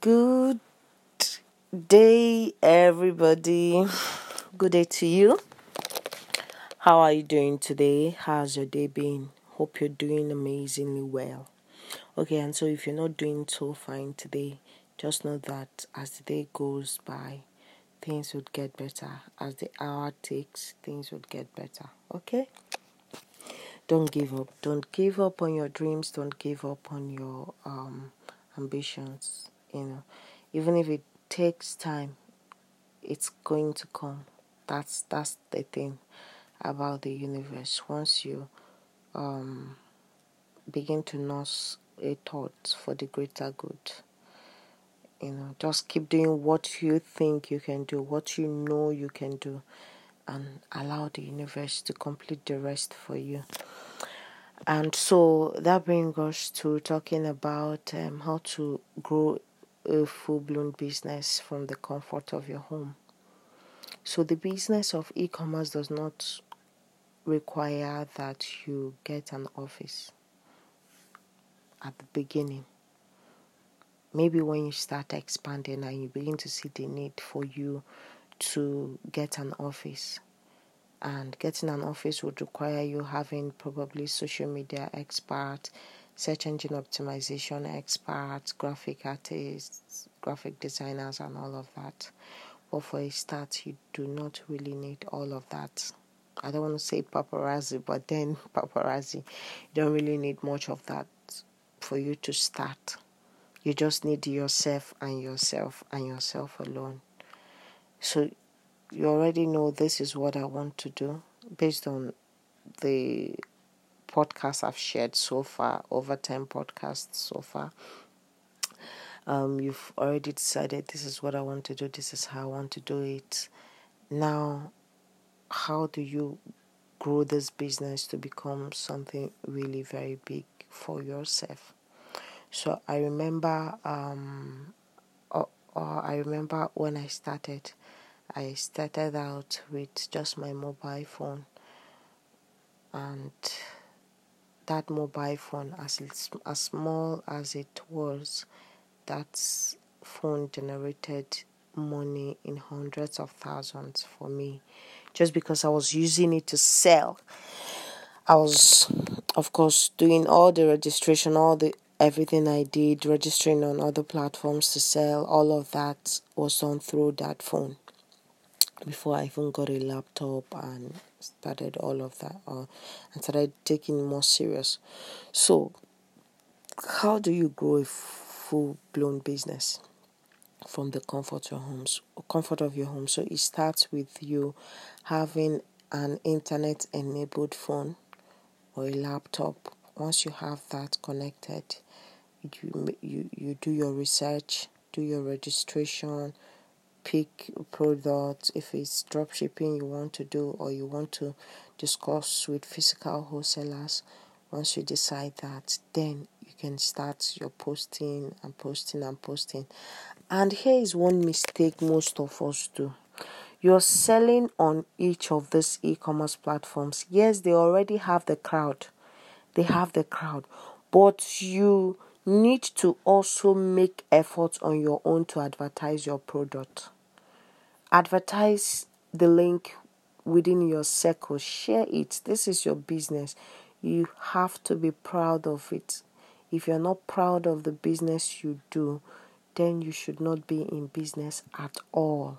Good day, everybody. Good day to you. How are you doing today? How's your day been? Hope you're doing amazingly well. Okay, and so if you're not doing so fine today, just know that as the day goes by, things would get better. As the hour takes, things would get better. Okay? Don't give up. Don't give up on your dreams. Don't give up on your um, ambitions. You know, even if it takes time, it's going to come. That's that's the thing about the universe. Once you um, begin to nurse a thought for the greater good, you know, just keep doing what you think you can do, what you know you can do, and allow the universe to complete the rest for you. And so that brings us to talking about um, how to grow a full blown business from the comfort of your home. So, the business of e commerce does not require that you get an office at the beginning. Maybe when you start expanding and you begin to see the need for you to get an office. And getting an office would require you having probably social media expert, search engine optimization experts, graphic artists, graphic designers, and all of that. But for a start, you do not really need all of that. I don't want to say paparazzi, but then paparazzi, you don't really need much of that for you to start. You just need yourself and yourself and yourself alone. So you already know this is what I want to do based on the podcasts I've shared so far, over 10 podcasts so far. Um, you've already decided this is what I want to do, this is how I want to do it. Now, how do you grow this business to become something really very big for yourself? So I remember, um, uh, uh, I remember when I started, I started out with just my mobile phone and that mobile phone, as as small as it was, that phone generated money in hundreds of thousands for me, just because I was using it to sell. I was, of course, doing all the registration, all the everything I did, registering on other platforms to sell. All of that was done through that phone before I even got a laptop and started all of that uh, and started taking more serious. So, how do you grow a full blown business from the comfort of your homes, comfort of your home? So it starts with you having an internet enabled phone or a laptop. Once you have that connected, you you you do your research, do your registration pick product. If it's drop shipping you want to do or you want to discuss with physical wholesalers once you decide that then you can start your posting and posting and posting. And here is one mistake most of us do. You're selling on each of these e-commerce platforms. Yes they already have the crowd. They have the crowd. But you need to also make efforts on your own to advertise your product advertise the link within your circle, share it. This is your business. You have to be proud of it. If you're not proud of the business you do, then you should not be in business at all.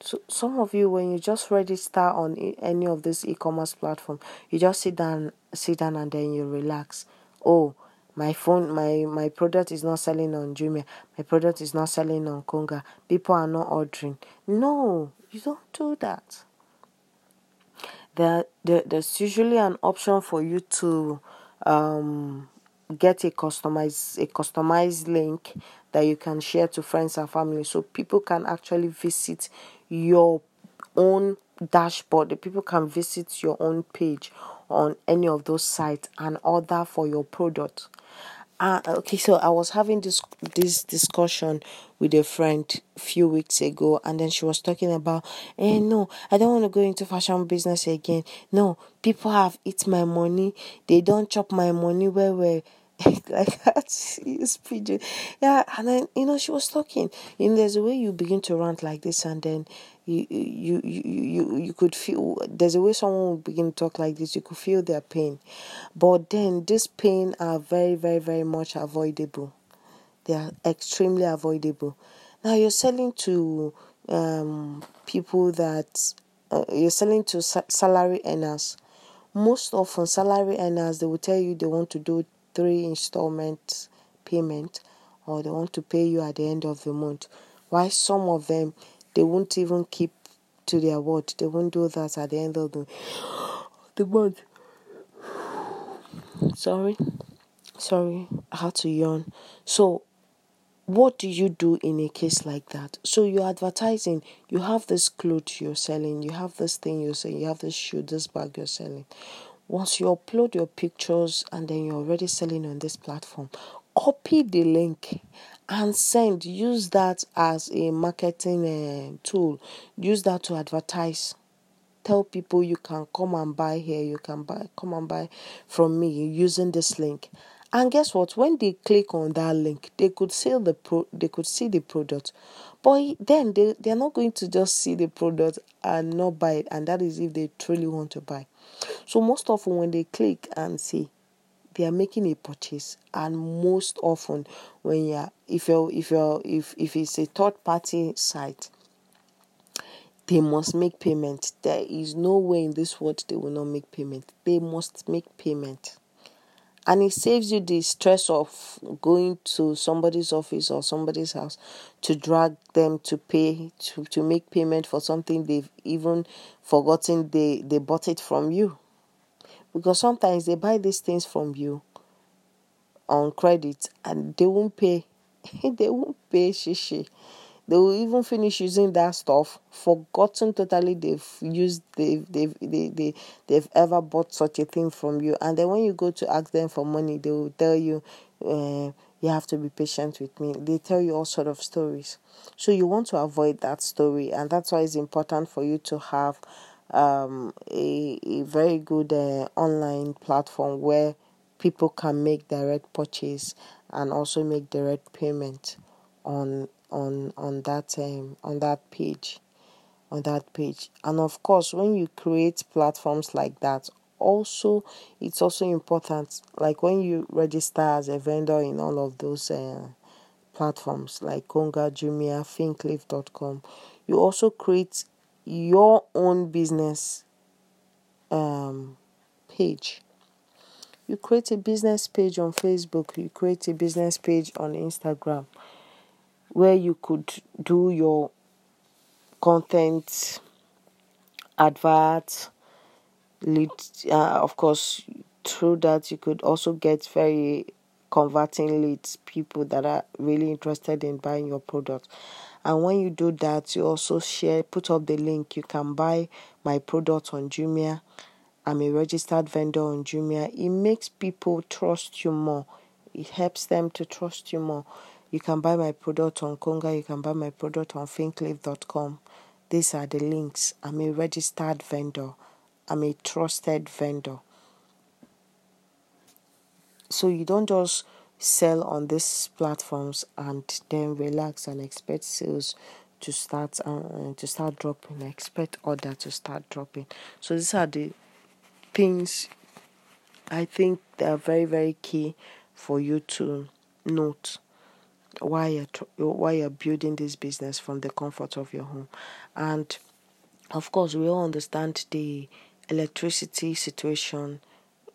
So some of you, when you just register on any of this e-commerce platform, you just sit down, sit down, and then you relax. Oh, my phone my my product is not selling on Jumia, my product is not selling on Konga, people are not ordering. No, you don't do that. There, there there's usually an option for you to um, get a customized a customized link that you can share to friends and family so people can actually visit your own dashboard the people can visit your own page on any of those sites and order for your product. Uh, okay so i was having this this discussion with a friend a few weeks ago and then she was talking about eh no i don't want to go into fashion business again. No people have eat my money. They don't chop my money where where like that use pidgin yeah and then you know she was talking. And there's a way you begin to rant like this and then you you you you, you could feel there's a way someone will begin to talk like this you could feel their pain. But then this pain are very very very much avoidable. They are extremely avoidable. Now you're selling to um, people that uh, you're selling to sa- salary earners. Most often salary earners they will tell you they want to do three installment payment or they want to pay you at the end of the month. Why some of them they won't even keep to their word. They won't do that at the end of the, the month. Sorry. Sorry i had to yawn. So what do you do in a case like that? So you're advertising, you have this clothes you're selling, you have this thing you're selling, you have this shoe, this bag you're selling. Once you upload your pictures and then you're already selling on this platform, copy the link and send. Use that as a marketing uh, tool. Use that to advertise. Tell people you can come and buy here. You can buy, come and buy from me using this link and guess what? When they click on that link, they could see the pro they could see the product. But then they, they're not going to just see the product and not buy it, and that is if they truly want to buy. So most often when they click and see they are making a purchase and most often when you're if you're if you're if if it's a third party site they must make payment there is no way in this world they will not make payment they must make payment and it saves you the stress of going to somebody's office or somebody's house to drag them to pay to, to make payment for something they've even forgotten they, they bought it from you. Because sometimes they buy these things from you on credit and they won't pay. They won't pay shishi they will even finish using that stuff forgotten totally they've used they've they've they, they, they've ever bought such a thing from you. And then when you go to ask them for money they will tell you uh, you have to be patient with me. They tell you all sort of stories. So you want to avoid that story and that's why it's important for you to have um, a, a very good uh, online platform where people can make direct purchase and also make direct payment on on on that um, on that page on that page and of course when you create platforms like that also it's also important like when you register as a vendor in all of those uh, platforms like Konga, Jumia, Fincliff.com, you also create your own business um, page. You create a business page on Facebook, you create a business page on Instagram, where you could do your content, advert, lead. Uh, of course, through that you could also get very converting leads, people that are really interested in buying your product. And when you do that, you also share, put up the link. You can buy my product on Jumia. I'm a registered vendor on Jumia. It makes people trust you more. It helps them to trust you more. You can buy my product on Konga, you can buy my product on fincliff.com. These are the links. I'm a registered vendor, I'm a trusted vendor. So you don't just sell on these platforms and then relax and expect sales to start uh, to start dropping expect order to start dropping so these are the things i think they are very very key for you to note why you're why you're building this business from the comfort of your home. And of course we all understand the electricity situation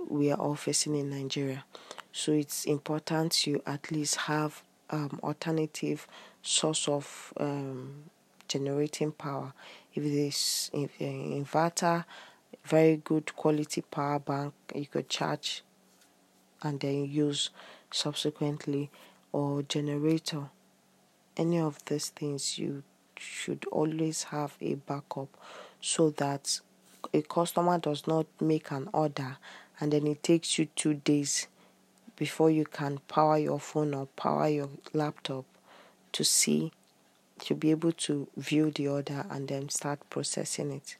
we are all facing in Nigeria. So it's important you at least have um, alternative source of um, generating power. If it is if, uh, inverter very good quality power bank you could charge and then use subsequently or generator, any of these things, you should always have a backup so that a customer does not make an order and then it takes you two days before you can power your phone or power your laptop to see to be able to view the order and then start processing it.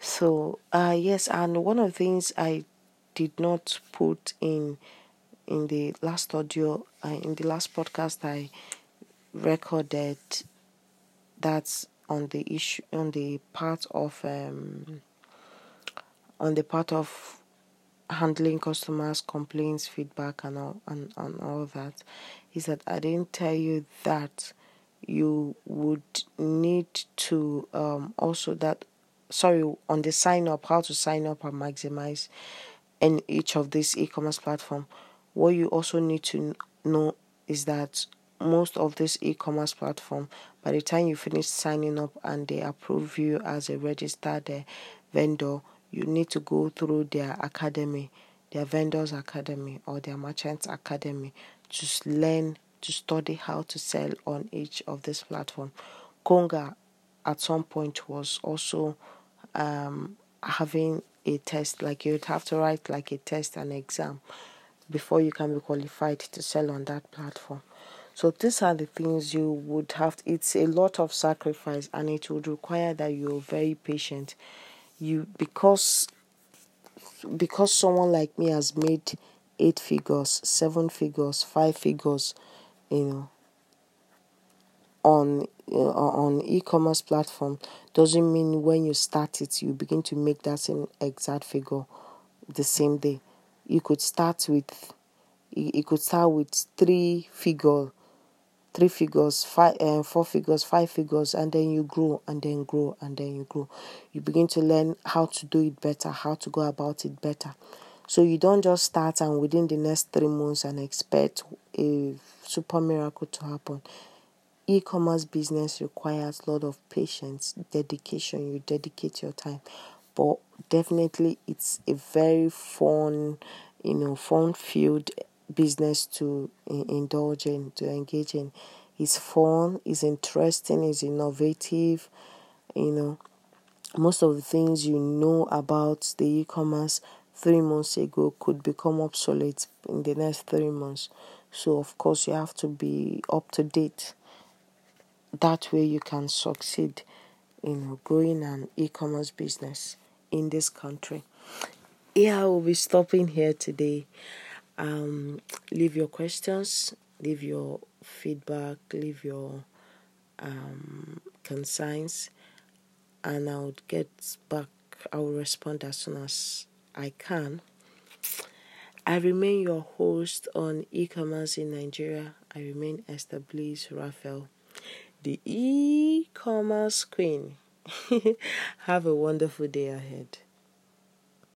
So uh yes and one of the things i did not put in in the last audio, uh, in the last podcast I recorded, that's on the issue, on the part of, um, on the part of handling customers' complaints, feedback, and all, and, and all that, is that I didn't tell you that you would need to um, also that sorry on the sign up how to sign up and maximize in each of these e-commerce platform what you also need to know is that most of this e-commerce platform by the time you finish signing up and they approve you as a registered uh, vendor you need to go through their academy their vendors academy or their merchants academy to learn to study how to sell on each of this platform. Konga at some point was also um, having a test like you'd have to write like a test and exam before you can be qualified to sell on that platform. So these are the things you would have to, it's a lot of sacrifice and it would require that you're very patient. You because because someone like me has made eight figures seven figures five figures you know on uh, on e-commerce platform doesn't mean when you start it you begin to make that same exact figure the same day you could start with you could start with three figure three figures five uh, four figures five figures and then you grow and then grow and then you grow. You begin to learn how to do it better how to go about it better. So you don't just start and within the next three months and expect a super miracle to happen. E-commerce business requires a lot of patience dedication. You dedicate your time but definitely it's a very fun you know fun filled business to indulge in to engage in. It's fun it's interesting it's innovative you know. Most of the things you know about the e-commerce three months ago could become obsolete in the next three months. So of course you have to be up to date. That way you can succeed in growing an e-commerce business in this country yeah we'll be stopping here today um, leave your questions leave your feedback leave your um, concerns and i'll get back i will respond as soon as i can I remain your host on e-commerce in Nigeria. I remain Esther Bliss Raphael the e commerce queen. Have a wonderful day ahead.